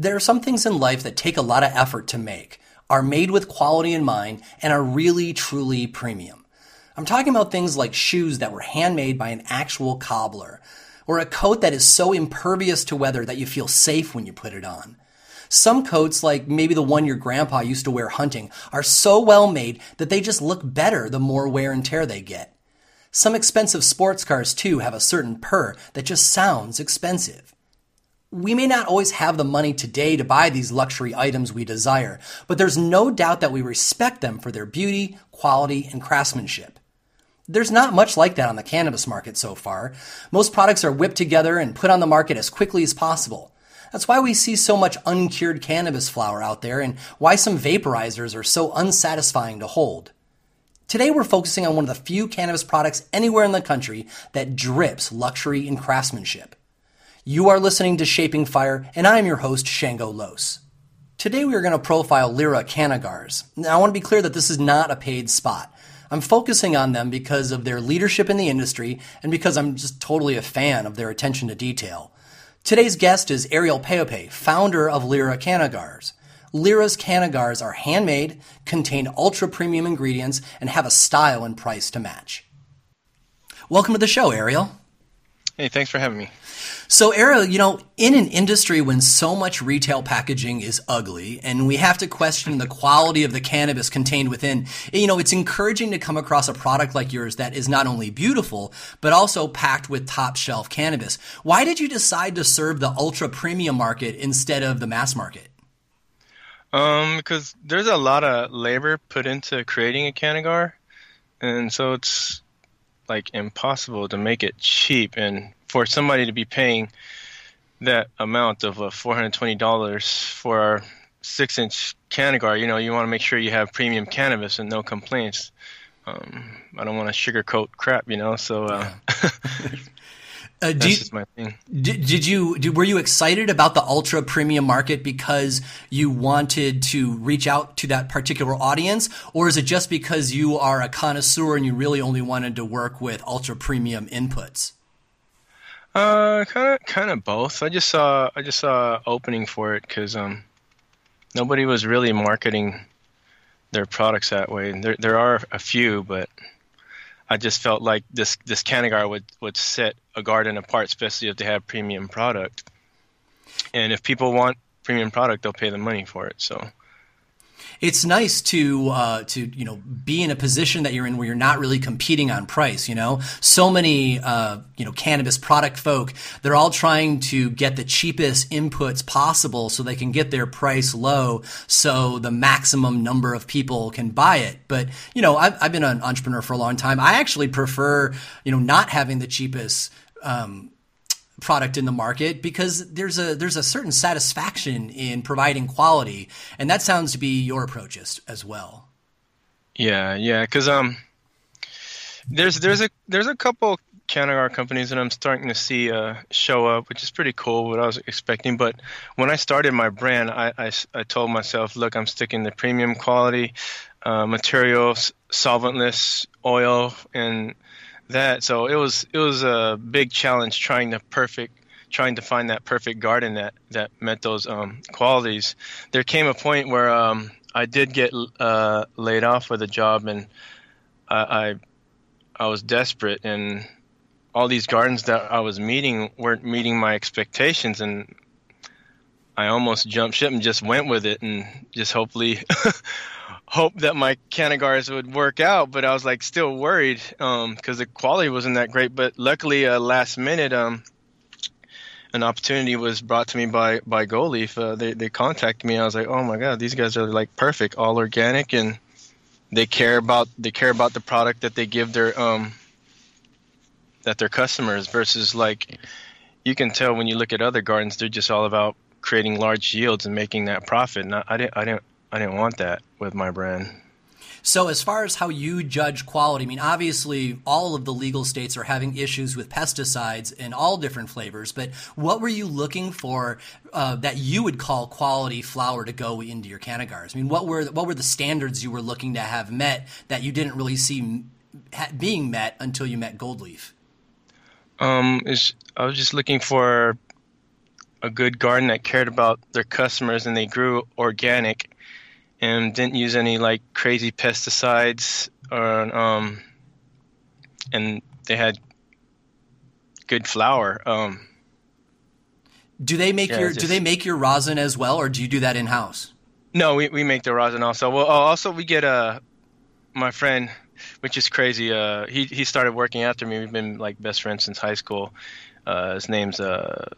There are some things in life that take a lot of effort to make, are made with quality in mind, and are really, truly premium. I'm talking about things like shoes that were handmade by an actual cobbler, or a coat that is so impervious to weather that you feel safe when you put it on. Some coats, like maybe the one your grandpa used to wear hunting, are so well made that they just look better the more wear and tear they get. Some expensive sports cars, too, have a certain purr that just sounds expensive. We may not always have the money today to buy these luxury items we desire, but there's no doubt that we respect them for their beauty, quality, and craftsmanship. There's not much like that on the cannabis market so far. Most products are whipped together and put on the market as quickly as possible. That's why we see so much uncured cannabis flower out there and why some vaporizers are so unsatisfying to hold. Today we're focusing on one of the few cannabis products anywhere in the country that drips luxury and craftsmanship. You are listening to Shaping Fire, and I am your host, Shango Los. Today we are going to profile Lyra Cannagars. Now I want to be clear that this is not a paid spot. I'm focusing on them because of their leadership in the industry and because I'm just totally a fan of their attention to detail. Today's guest is Ariel Peope, founder of Lyra Cannagars. Lyra's Cannagars are handmade, contain ultra premium ingredients, and have a style and price to match. Welcome to the show, Ariel. Hey, thanks for having me. So, Ariel, you know, in an industry when so much retail packaging is ugly and we have to question the quality of the cannabis contained within, you know, it's encouraging to come across a product like yours that is not only beautiful, but also packed with top shelf cannabis. Why did you decide to serve the ultra premium market instead of the mass market? Um, because there's a lot of labor put into creating a Cannagar, and so it's like impossible to make it cheap and for somebody to be paying that amount of uh, $420 for our six inch Cannagar, you know, you want to make sure you have premium cannabis and no complaints. Um, I don't want to sugarcoat crap, you know, so uh, Uh, That's you, just my thing. Did, did you did, were you excited about the ultra premium market because you wanted to reach out to that particular audience, or is it just because you are a connoisseur and you really only wanted to work with ultra premium inputs? Uh, kind of, kind of both. I just saw, I just saw opening for it because um, nobody was really marketing their products that way. There, there are a few, but I just felt like this this Cannagar would would set a garden apart, especially if they have premium product. And if people want premium product, they'll pay the money for it. So it's nice to uh, to you know be in a position that you're in where you're not really competing on price. You know, so many uh, you know cannabis product folk they're all trying to get the cheapest inputs possible so they can get their price low, so the maximum number of people can buy it. But you know, I've, I've been an entrepreneur for a long time. I actually prefer you know not having the cheapest. Um, product in the market because there's a there's a certain satisfaction in providing quality, and that sounds to be your approach as, as well. Yeah, yeah, because um, there's there's a there's a couple Cannagar companies that I'm starting to see uh, show up, which is pretty cool. What I was expecting, but when I started my brand, I I, I told myself, look, I'm sticking to premium quality uh, materials, solventless oil, and that. So it was it was a big challenge trying to perfect trying to find that perfect garden that that met those um, qualities. There came a point where um, I did get uh, laid off with a job, and I, I I was desperate, and all these gardens that I was meeting weren't meeting my expectations, and I almost jumped ship and just went with it, and just hopefully. hope that my Cannagars would work out, but I was like still worried because um, the quality wasn't that great. But luckily, uh, last minute, um, an opportunity was brought to me by by Gold Leaf. Uh, they they contacted me. I was like, oh my god, these guys are like perfect, all organic, and they care about they care about the product that they give their um that their customers versus like you can tell when you look at other gardens, they're just all about creating large yields and making that profit. And I didn't I didn't I didn't want that with my brand. So, as far as how you judge quality, I mean, obviously, all of the legal states are having issues with pesticides in all different flavors. But what were you looking for uh, that you would call quality flower to go into your Cannagars? I mean, what were what were the standards you were looking to have met that you didn't really see being met until you met Gold Leaf? Um, is I was just looking for a good garden that cared about their customers and they grew organic and didn't use any like crazy pesticides or um and they had good flower Um, do they make yeah, your just, Do they make your rosin as well, or do you do that in house? No, we, we make the rosin also. Well, also we get a uh, my friend, which is crazy. Uh, he he started working after me. We've been like best friends since high school. Uh, his name's uh,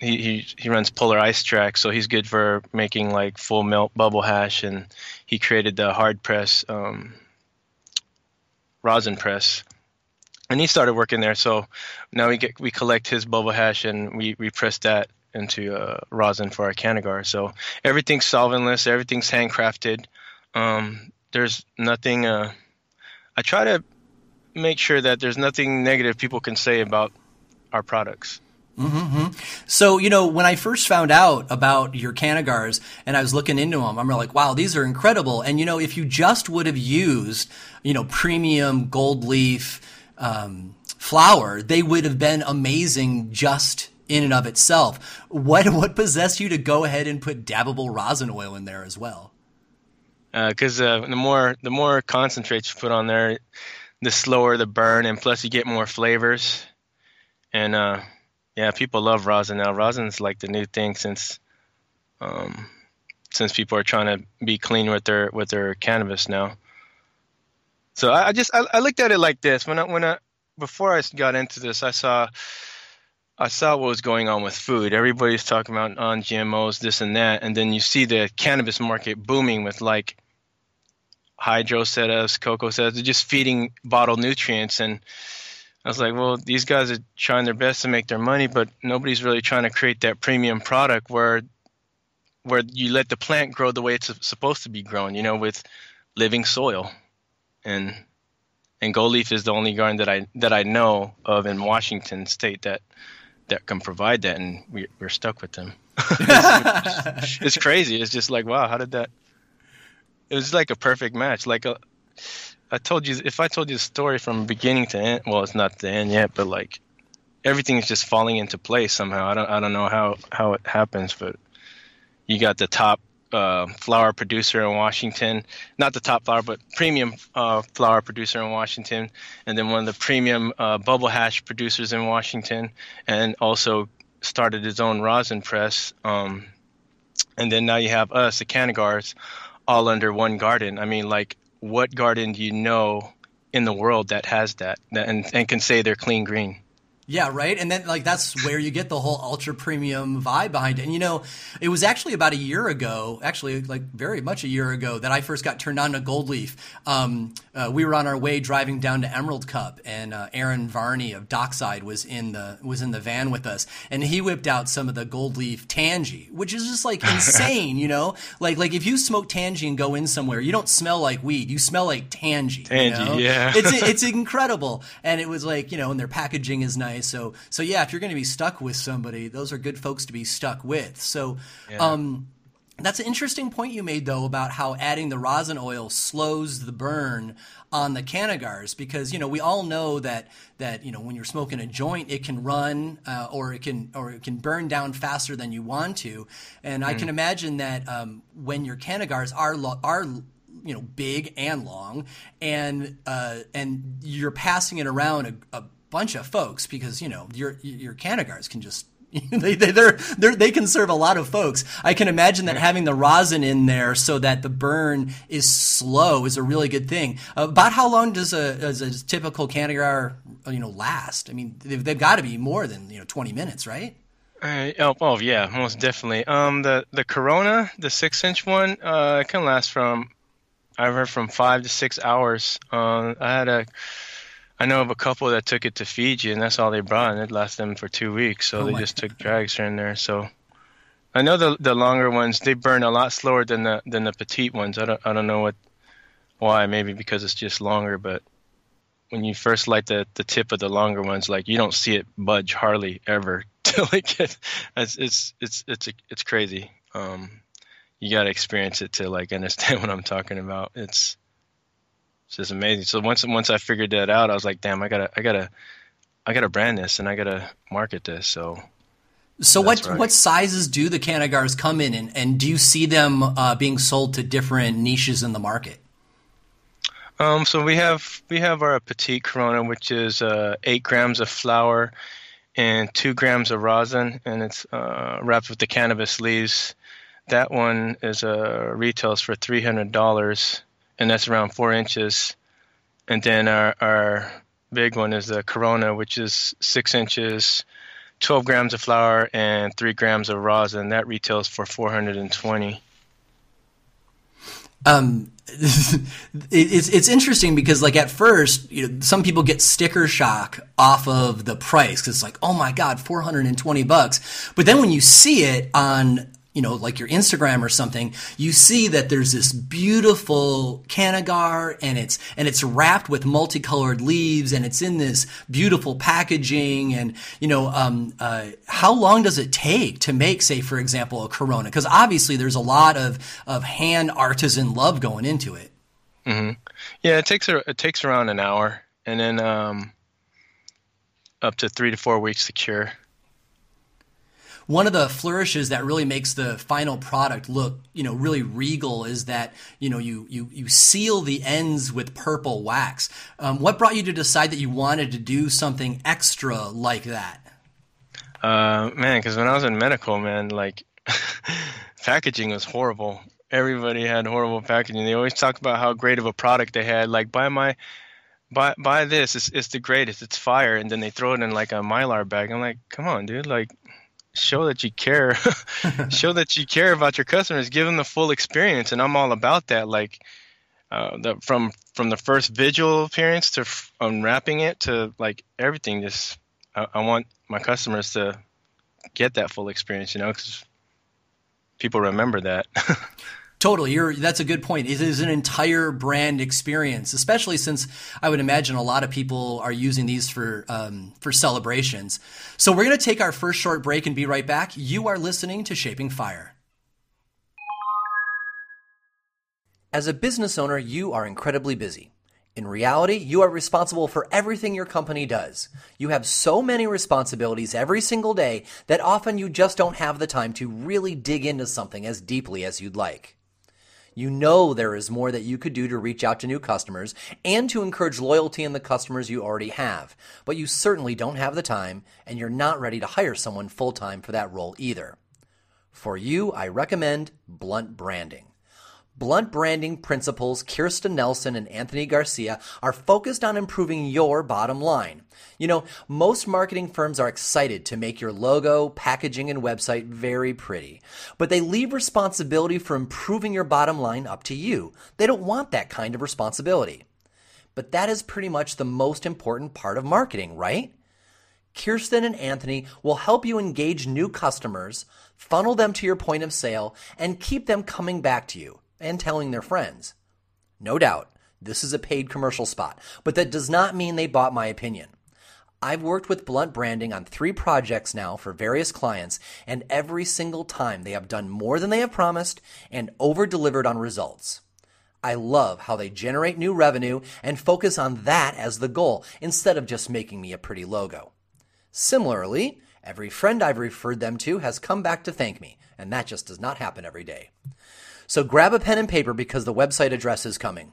he, he runs Polar Ice Track, so he's good for making like full melt bubble hash, and he created the hard press um, rosin press and he started working there. So now we get we collect his bubble hash and we we press that into uh, rosin for our Canagar. So everything's solventless, everything's handcrafted. Um, there's nothing. Uh, I try to make sure that there's nothing negative people can say about our products. Mm-hmm. So, you know, when I first found out about your Canagars and I was looking into them, I'm like, wow, these are incredible. And, you know, if you just would have used, you know, premium gold leaf, um, flower, they would have been amazing just in and of itself. What what possessed you to go ahead and put dabbable rosin oil in there as well? Because uh, uh, the more the more concentrates you put on there, the slower the burn, and plus you get more flavors. And uh, yeah, people love rosin now. Rosin's like the new thing since um, since people are trying to be clean with their with their cannabis now. So I, I just I, I, looked at it like this when I when I before I got into this I saw I saw what was going on with food. Everybody's talking about on GMOs, this and that, and then you see the cannabis market booming with like hydro setups, coco setups, just feeding bottled nutrients and I was like, well, these guys are trying their best to make their money, but nobody's really trying to create that premium product where where you let the plant grow the way it's supposed to be grown, you know, with living soil and and gold leaf is the only garden that I that I know of in Washington State that that can provide that, and we, we're stuck with them. it's, it's, crazy. It's just like wow, how did that? It was like a perfect match. Like a, uh, I told you, if I told you the story from beginning to end, well, it's not the end yet, but like everything is just falling into place somehow. I don't I don't know how how it happens, but you got the top uh, flower producer in Washington, not the top flower, but premium uh, flower producer in Washington, and then one of the premium uh, bubble hash producers in Washington, and also started his own rosin press. Um, and then now you have us, the Canagars, all under one garden. I mean, like, what garden do you know in the world that has that, and, and can say they're clean green? Yeah, right. And then like that's where you get the whole ultra premium vibe behind it. And you know, it was actually about a year ago, actually like very much a year ago, that I first got turned on to Gold Leaf. Um, uh, we were on our way driving down to Emerald Cup, and uh, Aaron Varney of Dockside was in the was in the van with us, and he whipped out some of the Gold Leaf Tangie, which is just like insane, you know. Like like if you smoke Tangie and go in somewhere, you don't smell like weed, you smell like Tangie. Tangie, you know? yeah. it's it's incredible, and it was like you know, and their packaging is nice. So so yeah, if you're going to be stuck with somebody, those are good folks to be stuck with. So yeah. um, that's an interesting point you made though about how adding the rosin oil slows the burn on the canagars because you know we all know that that you know when you're smoking a joint it can run uh, or it can or it can burn down faster than you want to and mm. I can imagine that um, when your canagars are lo- are you know big and long and uh, and you're passing it around a, a bunch of folks because you know your your canagars can just they, they, they're, they're, they can serve a lot of folks. I can imagine that having the rosin in there so that the burn is slow is a really good thing. Uh, about how long does a, does a typical Canagar, you know, last? I mean, they've, they've got to be more than, you know, 20 minutes, right? Uh, oh, oh, yeah, most definitely. Um, the, the Corona, the six inch one, uh, it can last from, I've heard from five to six hours. Uh, I had a, I know of a couple that took it to Fiji, and that's all they brought, and it lasted them for two weeks. So oh they just God. took drags here and there. So I know the the longer ones they burn a lot slower than the than the petite ones. I don't I don't know what why. Maybe because it's just longer, but when you first light the the tip of the longer ones, like you don't see it budge hardly ever till it gets. It's it's it's it's it's crazy. Um, you got to experience it to like understand what I'm talking about. It's it's just amazing. So once once I figured that out, I was like, damn, I gotta I gotta I gotta brand this and I gotta market this. So So what right. what sizes do the Canagars come in, and, and do you see them uh, being sold to different niches in the market? Um, so we have we have our petite Corona, which is uh, eight grams of flower and two grams of rosin, and it's uh, wrapped with the cannabis leaves. That one is uh, retails for three hundred dollars, and that's around four inches. And then our our big one is the Corona, which is six inches, 12 grams of flower and three grams of rosin. That retails for 420. Um, it's it's interesting because like at first, you know, some people get sticker shock off of the price because it's like, oh my god, 420 bucks. But then when you see it on you know, like your Instagram or something, you see that there's this beautiful canagar and it's, and it's wrapped with multicolored leaves and it's in this beautiful packaging. And, you know, um, uh, how long does it take to make, say, for example, a Corona? Because obviously there's a lot of, of hand artisan love going into it. Mm-hmm. Yeah, it takes, a, it takes around an hour and then, um, up to three to four weeks to cure one of the flourishes that really makes the final product look, you know, really regal is that, you know, you, you, you seal the ends with purple wax. Um, what brought you to decide that you wanted to do something extra like that? Uh, man, because when I was in medical, man, like packaging was horrible. Everybody had horrible packaging. They always talk about how great of a product they had. Like, buy my, buy buy this. It's, it's the greatest. It's fire. And then they throw it in like a mylar bag. I'm like, come on, dude. Like, show that you care. Show that you care about your customers. Give them the full experience and i'm all about that. Like uh, the, from from the first visual appearance to f- unwrapping it to like everything just I, I, want my customers to get that full experience you know because people remember that Totally, you're that's a good point. It is an entire brand experience, especially since I would imagine a lot of people are using these for um, for celebrations. So we're going to take our first short break and be right back. You are listening to Shaping Fire. As a business owner, you are incredibly busy. In reality, you are responsible for everything your company does. You have so many responsibilities every single day that often you just don't have the time to really dig into something as deeply as you'd like. You know there is more that you could do to reach out to new customers and to encourage loyalty in the customers you already have, but you certainly don't have the time and you're not ready to hire someone full time for that role either. For you, I recommend Blunt Branding. Blunt branding principals Kirsten Nelson and Anthony Garcia are focused on improving your bottom line. You know, most marketing firms are excited to make your logo, packaging, and website very pretty, but they leave responsibility for improving your bottom line up to you. They don't want that kind of responsibility. But that is pretty much the most important part of marketing, right? Kirsten and Anthony will help you engage new customers, funnel them to your point of sale, and keep them coming back to you and telling their friends. No doubt, this is a paid commercial spot, but that does not mean they bought my opinion. I've worked with Blunt Branding on three projects now for various clients, and every single time they have done more than they have promised and over delivered on results. I love how they generate new revenue and focus on that as the goal instead of just making me a pretty logo. Similarly, every friend I've referred them to has come back to thank me, and that just does not happen every day. So grab a pen and paper because the website address is coming.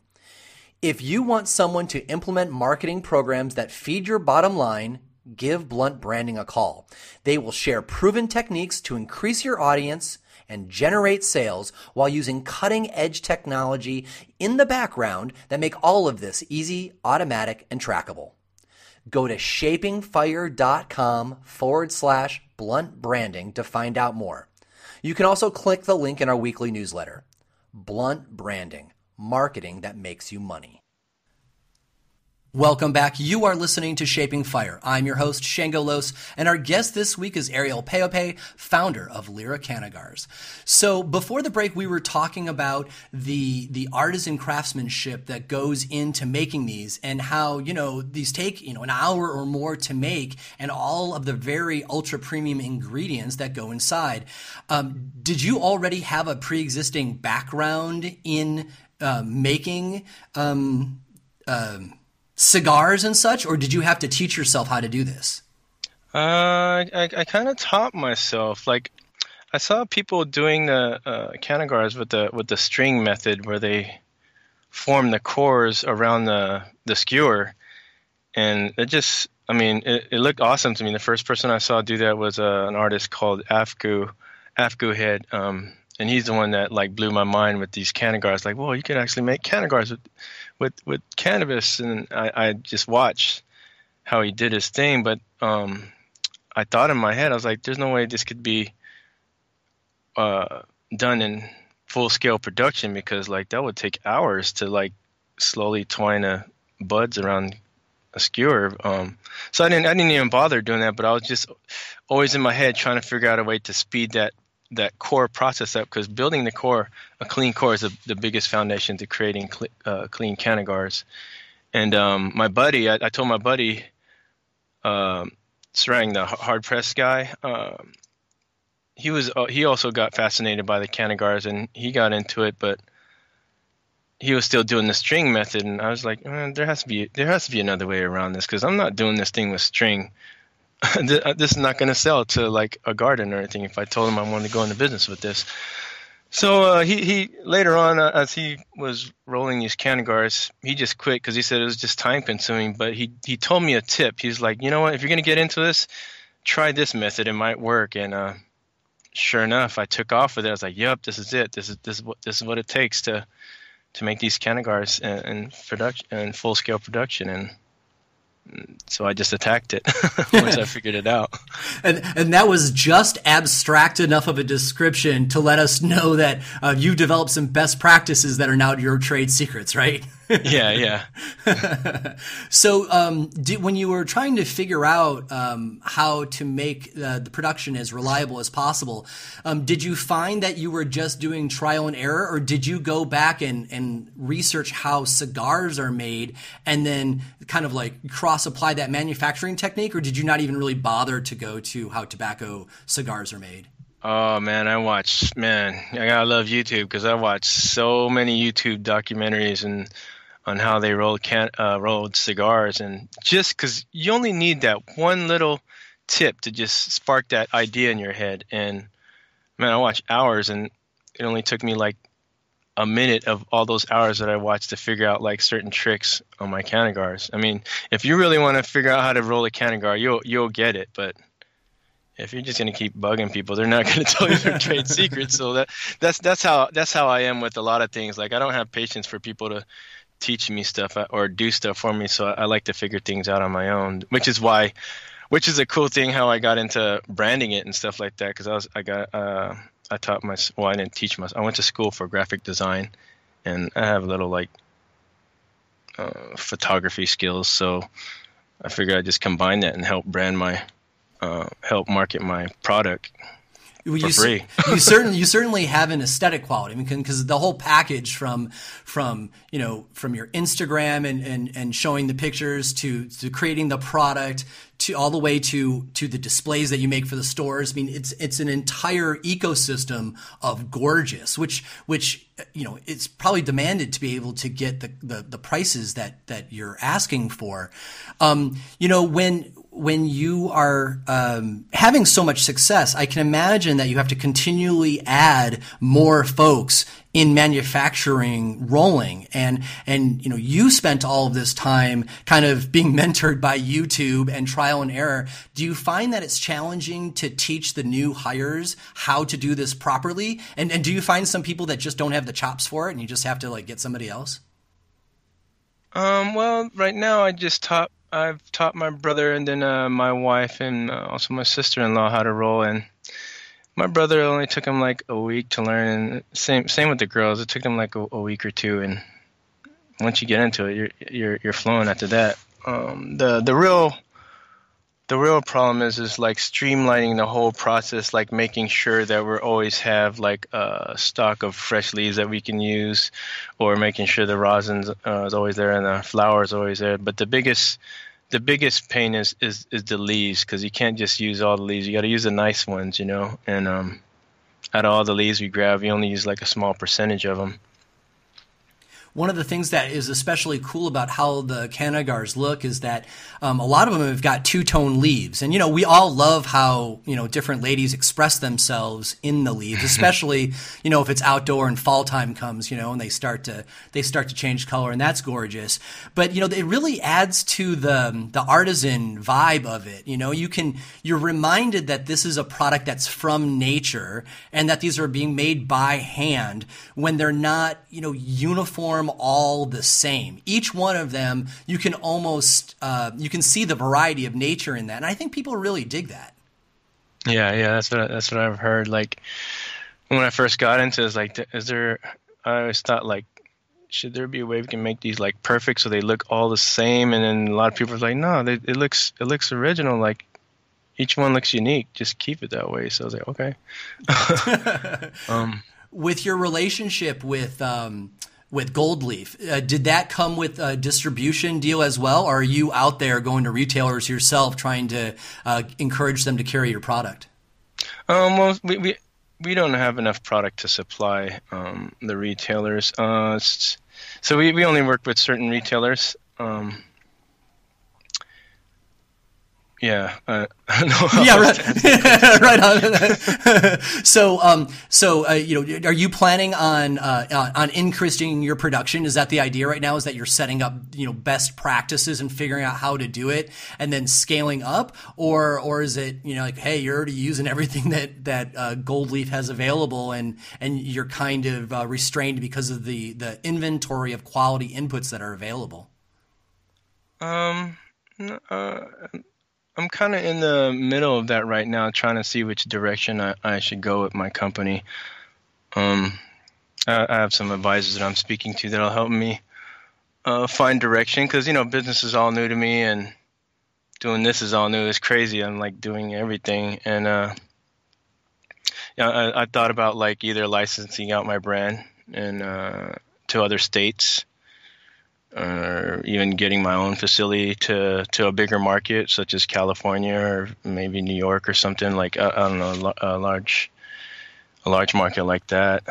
If you want someone to implement marketing programs that feed your bottom line, give Blunt Branding a call. They will share proven techniques to increase your audience and generate sales while using cutting edge technology in the background that make all of this easy, automatic, and trackable. Go to shapingfire.com forward slash blunt branding to find out more. You can also click the link in our weekly newsletter. Blunt Branding, marketing that makes you money. Welcome back. You are listening to Shaping Fire. I'm your host, Shango Los, and our guest this week is Ariel Peope, founder of Lyra Canagars. So before the break, we were talking about the, the artisan craftsmanship that goes into making these and how, you know, these take, you know, an hour or more to make and all of the very ultra premium ingredients that go inside. Um, did you already have a pre-existing background in uh, making, um, um, cigars and such, or did you have to teach yourself how to do this? Uh, I, I kind of taught myself. Like, I saw people doing the uh, canagars with the with the string method, where they form the cores around the the skewer, and it just, I mean, it, it looked awesome to me. The first person I saw do that was uh, an artist called Afgu, Afgu Head, um, and he's the one that like blew my mind with these canagars. Like, well, you can actually make canagars with with with cannabis, and I, I just watched how he did his thing, but um I thought in my head, I was like, there's no way this could be uh, done in full scale production because like that would take hours to like slowly twine a buds around a skewer. Um, so I didn't I didn't even bother doing that, but I was just always in my head trying to figure out a way to speed that that core process up because building the core, a clean core, is a, the biggest foundation to creating cl- uh, clean canagars. And um, my buddy, I, I, told my buddy, um, Sarang, the hard press guy, um, he was uh, he also got fascinated by the canagars and he got into it, but he was still doing the string method, and I was like, there has to be there has to be another way around this because I'm not doing this thing with string. Uh, this is not going to sell to like a garden or anything. If I told him I wanted to go into business with this, so uh, he he later on uh, as he was rolling these canagars, he just quit because he said it was just time consuming. But he he told me a tip. He's like, you know what? If you're gonna get into this, try this method. It might work. And uh, sure enough, I took off with it. I was like, yep, this is it. This is this is what this is what it takes to to make these canagars in, in production in full scale production. And Mm, so I just attacked it once I figured it out. And and that was just abstract enough of a description to let us know that uh, you developed some best practices that are now your trade secrets, right? yeah, yeah. so, um, did, when you were trying to figure out um, how to make uh, the production as reliable as possible, um, did you find that you were just doing trial and error, or did you go back and, and research how cigars are made and then kind of like cross apply that manufacturing technique, or did you not even really bother to go to how tobacco cigars are made? Oh man, I watch man. I gotta love YouTube because I watch so many YouTube documentaries and on how they rolled can uh, rolled cigars, and just because you only need that one little tip to just spark that idea in your head. And man, I watched hours, and it only took me like a minute of all those hours that I watched to figure out like certain tricks on my canagars. I mean, if you really want to figure out how to roll a canagar, you'll you'll get it. But if you're just gonna keep bugging people, they're not gonna tell you their trade secrets. So that that's that's how that's how I am with a lot of things. Like I don't have patience for people to teach me stuff uh, or do stuff for me. So I like to figure things out on my own, which is why, which is a cool thing how I got into branding it and stuff like that. Because I was I got uh, I taught my well I didn't teach myself. I went to school for graphic design, and I have a little like uh, photography skills. So I figured I'd just combine that and help brand my uh, help market my product for you, free. you certainly you certainly have an aesthetic quality. I mean, because the whole package from from you know from your Instagram and and, and showing the pictures to to creating the product to all the way to to the displays that you make for the stores. I mean, it's it's an entire ecosystem of gorgeous, which which you know it's probably demanded to be able to get the the, the prices that that you're asking for. Um, you know when when you are um, having so much success, I can imagine that you have to continually add more folks in manufacturing rolling. And and you know you spent all of this time kind of being mentored by YouTube and trial and error. Do you find that it's challenging to teach the new hires how to do this properly? And and do you find some people that just don't have the chops for it and you just have to like get somebody else? Um well right now I just taught I've taught my brother and then uh, my wife and uh, also my sister-in-law how to roll and my brother only took him like a week to learn and same same with the girls. It took them like a, a week or two and once you get into it you're you're you're flowing after that. Um, the the real the real problem is is like streamlining the whole process like making sure that we always have like a stock of fresh leaves that we can use or making sure the rosin uh, is always there and the flower is always there. But the biggest the biggest pain is is, is the leaves because you can't just use all the leaves. You got to use the nice ones you know? And um out of all the leaves we grab we only use like a small percentage of them one of the things that is especially cool about how the Canagars look is that um, a lot of them have got two tone leaves, and you know we all love how you know different ladies express themselves in the leaves, especially you know if it's outdoor and fall time comes, you know, and they start to they start to change color, and that's gorgeous. But you know it really adds to the the artisan vibe of it. You know, you can you're reminded that this is a product that's from nature and that these are being made by hand when they're not you know uniform all the same. Each one of them, you can almost uh, you can see the variety of nature in that, and I think people really dig that. Yeah, yeah, that's what that's what I've heard. Like when I first got into, it, like, is there? I always thought like, should there be a way we can make these like perfect so they look all the same? And then a lot of people are like, no, they, it looks it looks original. Like each one looks unique. Just keep it that way. So I was like, okay. um, with your relationship with um, with Gold Leaf. Uh, did that come with a distribution deal as well, or are you out there going to retailers yourself trying to uh, encourage them to carry your product? Um, well, we, we we don't have enough product to supply um, the retailers. Uh, so we, we only work with certain retailers. Um, yeah. Uh, no, yeah. Right. right on. so, um, so uh, you know, are you planning on uh, on increasing your production? Is that the idea right now? Is that you're setting up you know best practices and figuring out how to do it, and then scaling up, or or is it you know like hey, you're already using everything that that uh, Gold Leaf has available, and and you're kind of uh, restrained because of the the inventory of quality inputs that are available. Um. Uh, I'm kind of in the middle of that right now, trying to see which direction I, I should go with my company. Um, I, I, have some advisors that I'm speaking to that'll help me uh, find direction because you know business is all new to me and doing this is all new. It's crazy. I'm like doing everything, and uh, yeah, I, I, thought about like either licensing out my brand and uh, to other states or even getting my own facility to, to a bigger market such as California or maybe New York or something like I, I don't know a large a large market like that.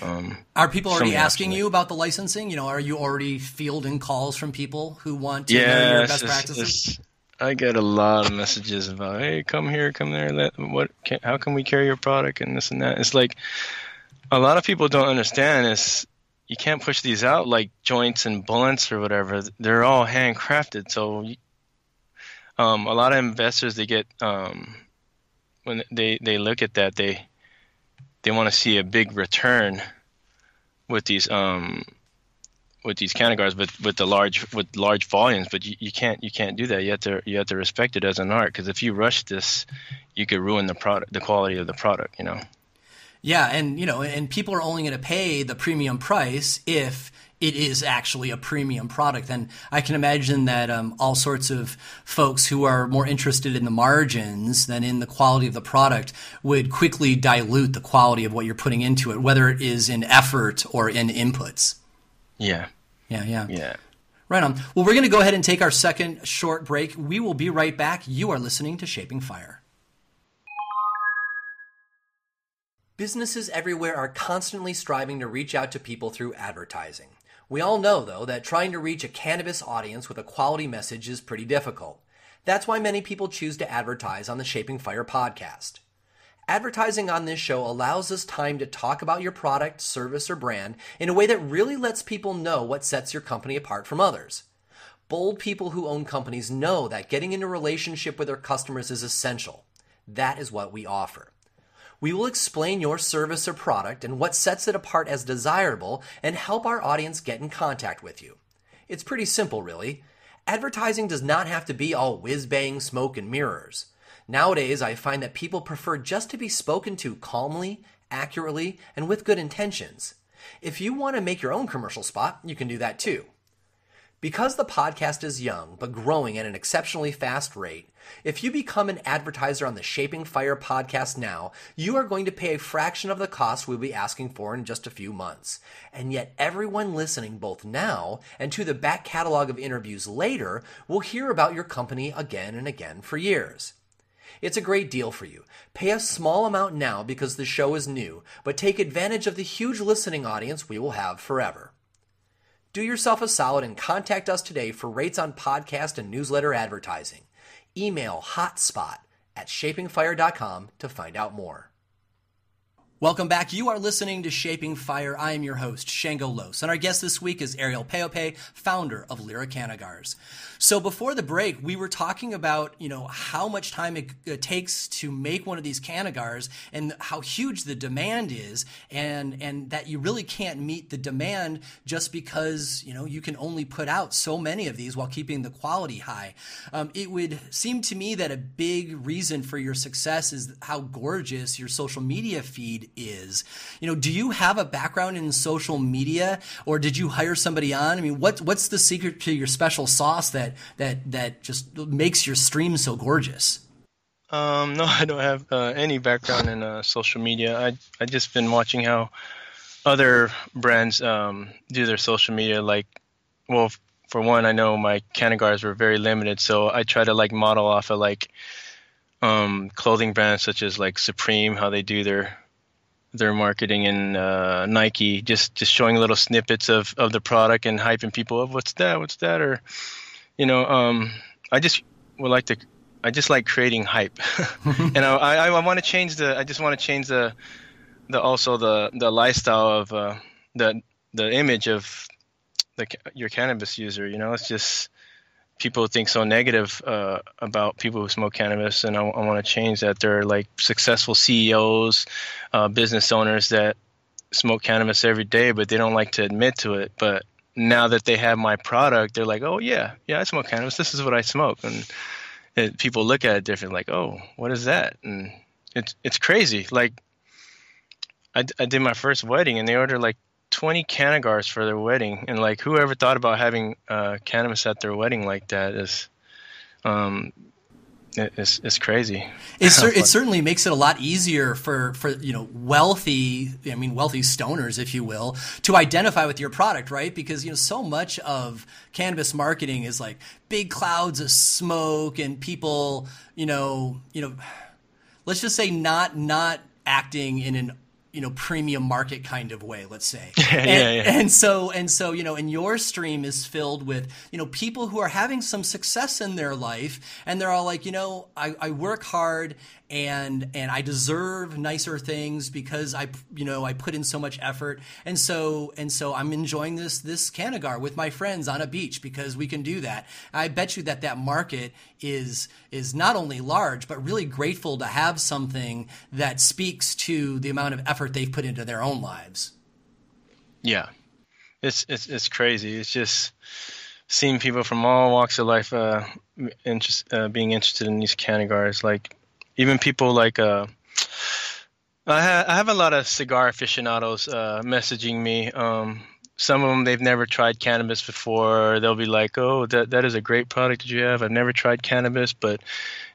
Um, are people already asking you about the licensing? You know, are you already fielding calls from people who want to yeah, know your best it's, practices? It's, I get a lot of messages about, hey, come here, come there. Let, what? Can, how can we carry your product and this and that? It's like a lot of people don't understand is you can't push these out like joints and bullets or whatever. They're all handcrafted. So um, a lot of investors they get um, when they, they look at that they they want to see a big return with these um, with these Canagars, but with the large with large volumes. But you, you can't you can't do that. You have to you have to respect it as an art because if you rush this, you could ruin the product, the quality of the product. You know. Yeah, and you know, and people are only going to pay the premium price if it is actually a premium product. And I can imagine that um, all sorts of folks who are more interested in the margins than in the quality of the product would quickly dilute the quality of what you're putting into it, whether it is in effort or in inputs. Yeah. Yeah, yeah. Yeah. Right on. Well, we're going to go ahead and take our second short break. We will be right back. You are listening to Shaping Fire. Businesses everywhere are constantly striving to reach out to people through advertising. We all know, though, that trying to reach a cannabis audience with a quality message is pretty difficult. That's why many people choose to advertise on the Shaping Fire podcast. Advertising on this show allows us time to talk about your product, service, or brand in a way that really lets people know what sets your company apart from others. Bold people who own companies know that getting into a relationship with their customers is essential. That is what we offer. We will explain your service or product and what sets it apart as desirable and help our audience get in contact with you. It's pretty simple, really. Advertising does not have to be all whiz bang, smoke, and mirrors. Nowadays, I find that people prefer just to be spoken to calmly, accurately, and with good intentions. If you want to make your own commercial spot, you can do that too. Because the podcast is young but growing at an exceptionally fast rate, if you become an advertiser on the Shaping Fire podcast now, you are going to pay a fraction of the cost we'll be asking for in just a few months. And yet, everyone listening both now and to the back catalog of interviews later will hear about your company again and again for years. It's a great deal for you. Pay a small amount now because the show is new, but take advantage of the huge listening audience we will have forever. Do yourself a solid and contact us today for rates on podcast and newsletter advertising. Email hotspot at shapingfire.com to find out more. Welcome back. You are listening to Shaping Fire. I am your host, Shango Los, and our guest this week is Ariel Peope, founder of Lyra Canagars. So before the break, we were talking about, you know, how much time it, it, takes to make one of these canagars and how huge the demand is and and that you really can't meet the demand just because, you know, you can only put out so many of these while keeping the quality high. Um, it would seem to me that a big reason for your success is how gorgeous your social media feed is. You know, do you have a background in social media or did you hire somebody on? I mean, what what's the secret to your special sauce that that that just makes your stream so gorgeous? Um, no, I don't have uh, any background in uh, social media. I I just been watching how other brands um, do their social media. Like, well, for one, I know my canagars were very limited, so I try to like model off of like um, clothing brands such as like Supreme, how they do their their marketing and uh, Nike, just just showing little snippets of of the product and hyping people up. What's that? What's that? Or you know, um, I just would like to. I just like creating hype, and I, I, I want to change the. I just want to change the, the also the the lifestyle of uh, the the image of the your cannabis user. You know, it's just people think so negative uh, about people who smoke cannabis, and I, I want to change that. They're like successful CEOs, uh, business owners that smoke cannabis every day, but they don't like to admit to it. But now that they have my product, they're like, oh yeah, yeah, I smoke cannabis. This is what I smoke, and it, people look at it different, like, oh, what is that? And it's it's crazy. Like, I, I did my first wedding, and they ordered like 20 canagars for their wedding, and like, whoever thought about having uh, cannabis at their wedding like that is, um, it's, it's crazy. It, cer- it certainly makes it a lot easier for, for, you know, wealthy, I mean, wealthy stoners, if you will, to identify with your product, right? Because, you know, so much of cannabis marketing is like big clouds of smoke and people, you know, you know, let's just say not, not acting in an you know premium market kind of way let's say yeah, and, yeah, yeah. and so and so you know and your stream is filled with you know people who are having some success in their life and they're all like you know i, I work hard and and I deserve nicer things because I you know I put in so much effort and so and so I'm enjoying this this Canagar with my friends on a beach because we can do that. I bet you that that market is is not only large but really grateful to have something that speaks to the amount of effort they've put into their own lives. Yeah, it's it's it's crazy. It's just seeing people from all walks of life uh, interest, uh, being interested in these Canagars like even people like uh, I, ha- I have a lot of cigar aficionados uh, messaging me. Um, some of them they've never tried cannabis before. They'll be like, "Oh, that that is a great product that you have. I've never tried cannabis, but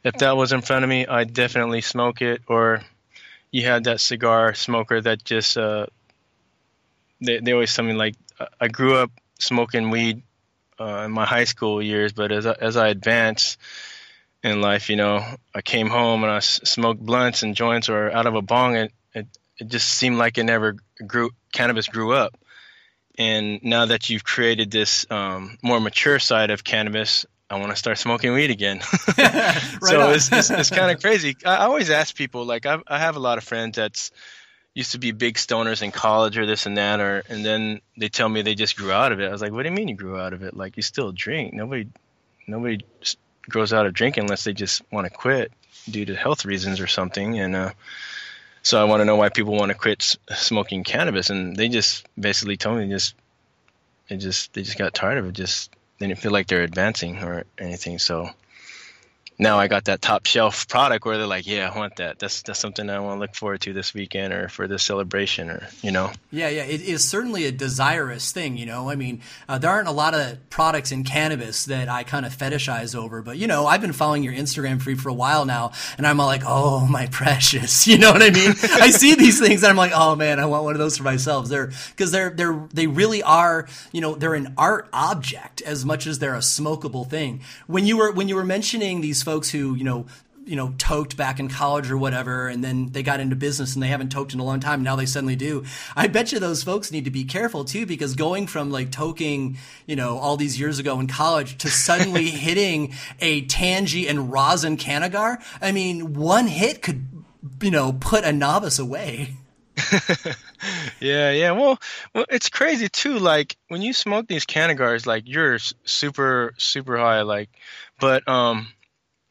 if that was in front of me, I'd definitely smoke it." Or you had that cigar smoker that just uh, they they always me like, "I grew up smoking weed uh, in my high school years, but as I, as I advance." In life. You know, I came home and I smoked blunts and joints or out of a bong. and it, it just seemed like it never grew. Cannabis grew up. And now that you've created this um, more mature side of cannabis, I want to start smoking weed again. right so it's, it's, it's kind of crazy. I always ask people, like, I, I have a lot of friends that's used to be big stoners in college or this and that, or and then they tell me they just grew out of it. I was like, what do you mean you grew out of it? Like, you still drink. Nobody, nobody grows out of drinking unless they just want to quit due to health reasons or something. And uh, so I want to know why people want to quit s- smoking cannabis, and they just basically told me just they just they just got tired of it. Just they didn't feel like they're advancing or anything. So now I got that top shelf product where they're like, yeah, I want that. That's that's something I want to look forward to this weekend or for this celebration or you know. Yeah, yeah, it is certainly a desirous thing. You know, I mean, uh, there aren't a lot of products in cannabis that I kind of fetishize over, but you know, I've been following your Instagram feed for a while now, and I'm all like, oh my precious, you know what I mean? I see these things and I'm like, oh man, I want one of those for myself. They're because they're they're they really are. You know, they're an art object as much as they're a smokable thing. When you were when you were mentioning these folks who, you know, you know, toked back in college or whatever, and then they got into business and they haven't toked in a long time. Now they suddenly do. I bet you those folks need to be careful too, because going from like toking, you know, all these years ago in college to suddenly hitting a Tangie and rosin Canagar, I mean, one hit could, you know, put a novice away. yeah, yeah. Well, well, it's crazy too. Like when you smoke these Canagars, like you're super, super high. Like, but um,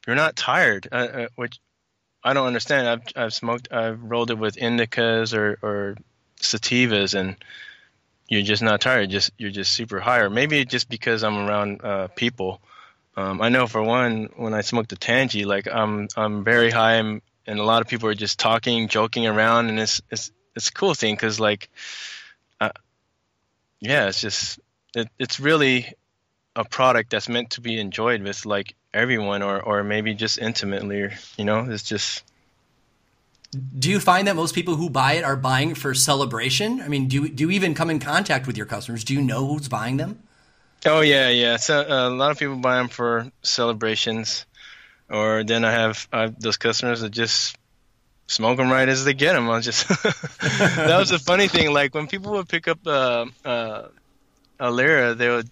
you're not tired, uh, uh, which I don't understand. I've I've smoked, I've rolled it with indicas or or sativas, and you're just not tired. Just you're just super high, or maybe just because I'm around uh, people. Um, I know for one, when I smoke the Tangie, like I'm I'm very high, and, and a lot of people are just talking, joking around, and it's it's it's a cool thing because like, uh, yeah, it's just it, it's really a product that's meant to be enjoyed with like everyone or or maybe just intimately or you know it's just do you find that most people who buy it are buying for celebration? I mean do, do you even come in contact with your customers? Do you know who's buying them? Oh yeah yeah. So uh, a lot of people buy them for celebrations or then i have, I those customers that just smoke them right as they get them i just that was a funny thing like when people would pick up uh, uh, a Leira they would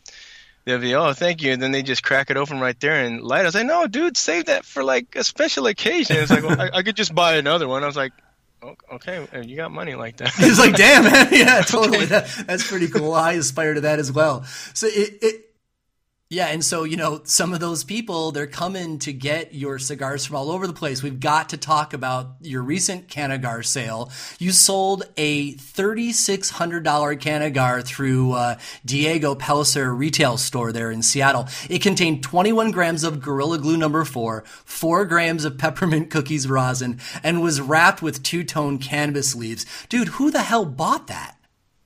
they'll be, oh, thank you, and then they just crack it open right there and light. I was like, no, dude, save that for like a special occasion. It's like, well, I, I, could just buy another one. I was like, okay, you got money like that. He's like, damn, man, yeah, totally. okay. that, that's pretty cool. I aspire to that as well. So it, it yeah, and so you know, some of those people they're coming to get your cigars from all over the place. We've got to talk about your recent Cannagar sale. You sold a thirty six hundred dollar Cannagar through uh, Diego Pellicer retail store there in Seattle. It contained twenty one grams of Gorilla Glue number four, four grams of peppermint cookies rosin, and was wrapped with two tone canvas leaves. Dude, who the hell bought that?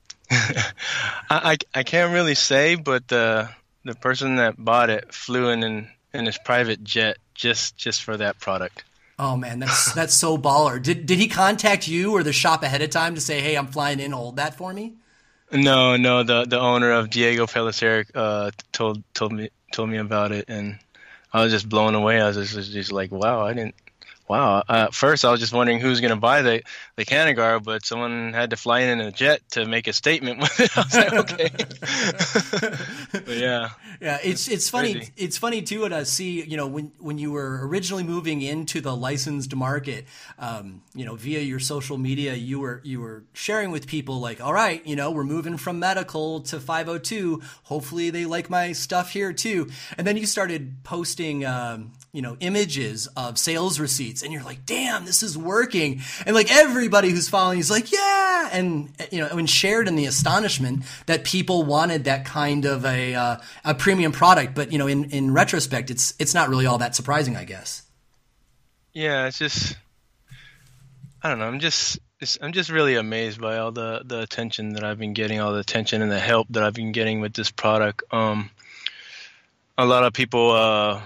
I, I, I can't really say, but. Uh the person that bought it flew in, in in his private jet just just for that product. Oh man, that's that's so baller. Did did he contact you or the shop ahead of time to say, "Hey, I'm flying in, hold that for me"? No, no. The the owner of Diego Pellicer uh, told told me told me about it, and I was just blown away. I was just, just like, "Wow, I didn't Wow. Uh, first, I was just wondering who's going to buy the the Cannagar, but someone had to fly in in a jet to make a statement with it. I was like, okay. yeah. Yeah, it's it's funny. Crazy. It's funny too. And I see, you know, when when you were originally moving into the licensed market, um, you know, via your social media, you were you were sharing with people like, all right, you know, we're moving from medical to 502. Hopefully, they like my stuff here too. And then you started posting, um, you know, images of sales receipts and you're like, damn, this is working. And like everybody who's following is like, yeah. And, you know, and shared in the astonishment that people wanted that kind of a, uh, a premium product. But, you know, in, in retrospect, it's, it's not really all that surprising, I guess. Yeah. It's just, I don't know. I'm just, I'm just really amazed by all the, the attention that I've been getting, all the attention and the help that I've been getting with this product. Um, a lot of people, uh,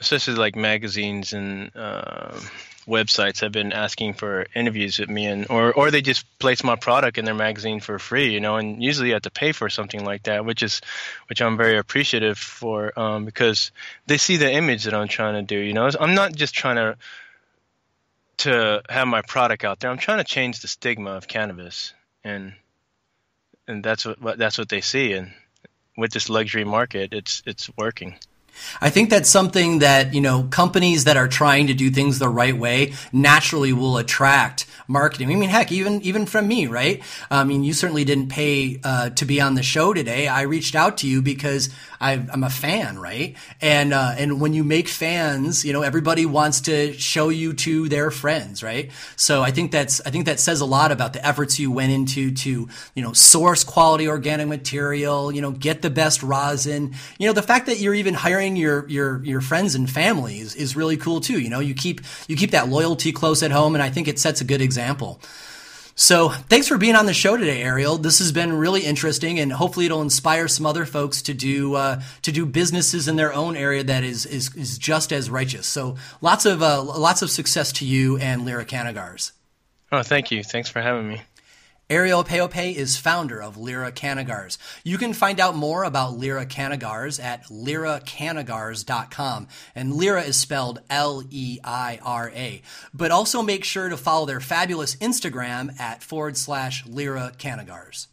especially like magazines and uh, websites have been asking for interviews with me and or or they just place my product in their magazine for free you know and usually you have to pay for something like that which is which i'm very appreciative for um, because they see the image that i'm trying to do you know? I'm not just trying to to have my product out there. I'm trying to change the stigma of cannabis and and that's what that's what they see and with this luxury market it's it's working I think that's something that, you know, companies that are trying to do things the right way naturally will attract marketing. I mean, heck, even even from me, right? I mean, you certainly didn't pay uh, to be on the show today. I reached out to you because I, am a fan, right? And uh, and when you make fans, you know, everybody wants to show you to their friends, right? So I think that's I think that says a lot about the efforts you went into to you know source quality organic material, you know, get the best rosin. You know, the fact that you're even hiring your your your friends and families is really cool too. You know, you keep you keep that loyalty close at home, and I think it sets a good example. So thanks for being on the show today, Ariel. This has been really interesting, and hopefully it'll inspire some other folks to do uh, to do businesses in their own area that is is, is just as righteous. So lots of uh, lots of success to you and Leira Cannagars. Oh, thank you. Thanks for having me. Ariel Peyope is founder of Leira Cannagars. You can find out more about Leira Cannagars at leiracannagars.com. And Leira is spelled L E I R A. But also make sure to follow their fabulous Instagram at forward slash Leira Cannagars.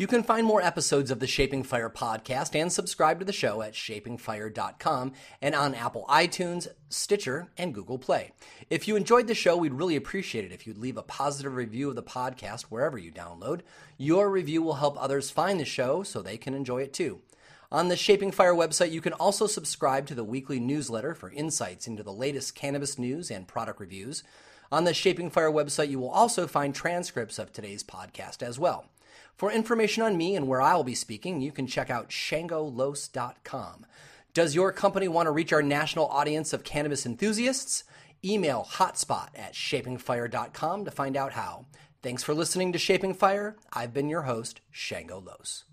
You can find more episodes of the Shaping Fire podcast and subscribe to the show at shapingfire.com and on Apple iTunes, Stitcher, and Google Play. If you enjoyed the show, we'd really appreciate it if you'd leave a positive review of the podcast wherever you download. Your review will help others find the show so they can enjoy it too. On the Shaping Fire website, you can also subscribe to the weekly newsletter for insights into the latest cannabis news and product reviews. On the Shaping Fire website, you will also find transcripts of today's podcast as well. For information on me and where I will be speaking, you can check out shangolos.com. Does your company want to reach our national audience of cannabis enthusiasts? Email hotspot at shapingfire.com to find out how. Thanks for listening to Shaping Fire. I've been your host, Shango Los.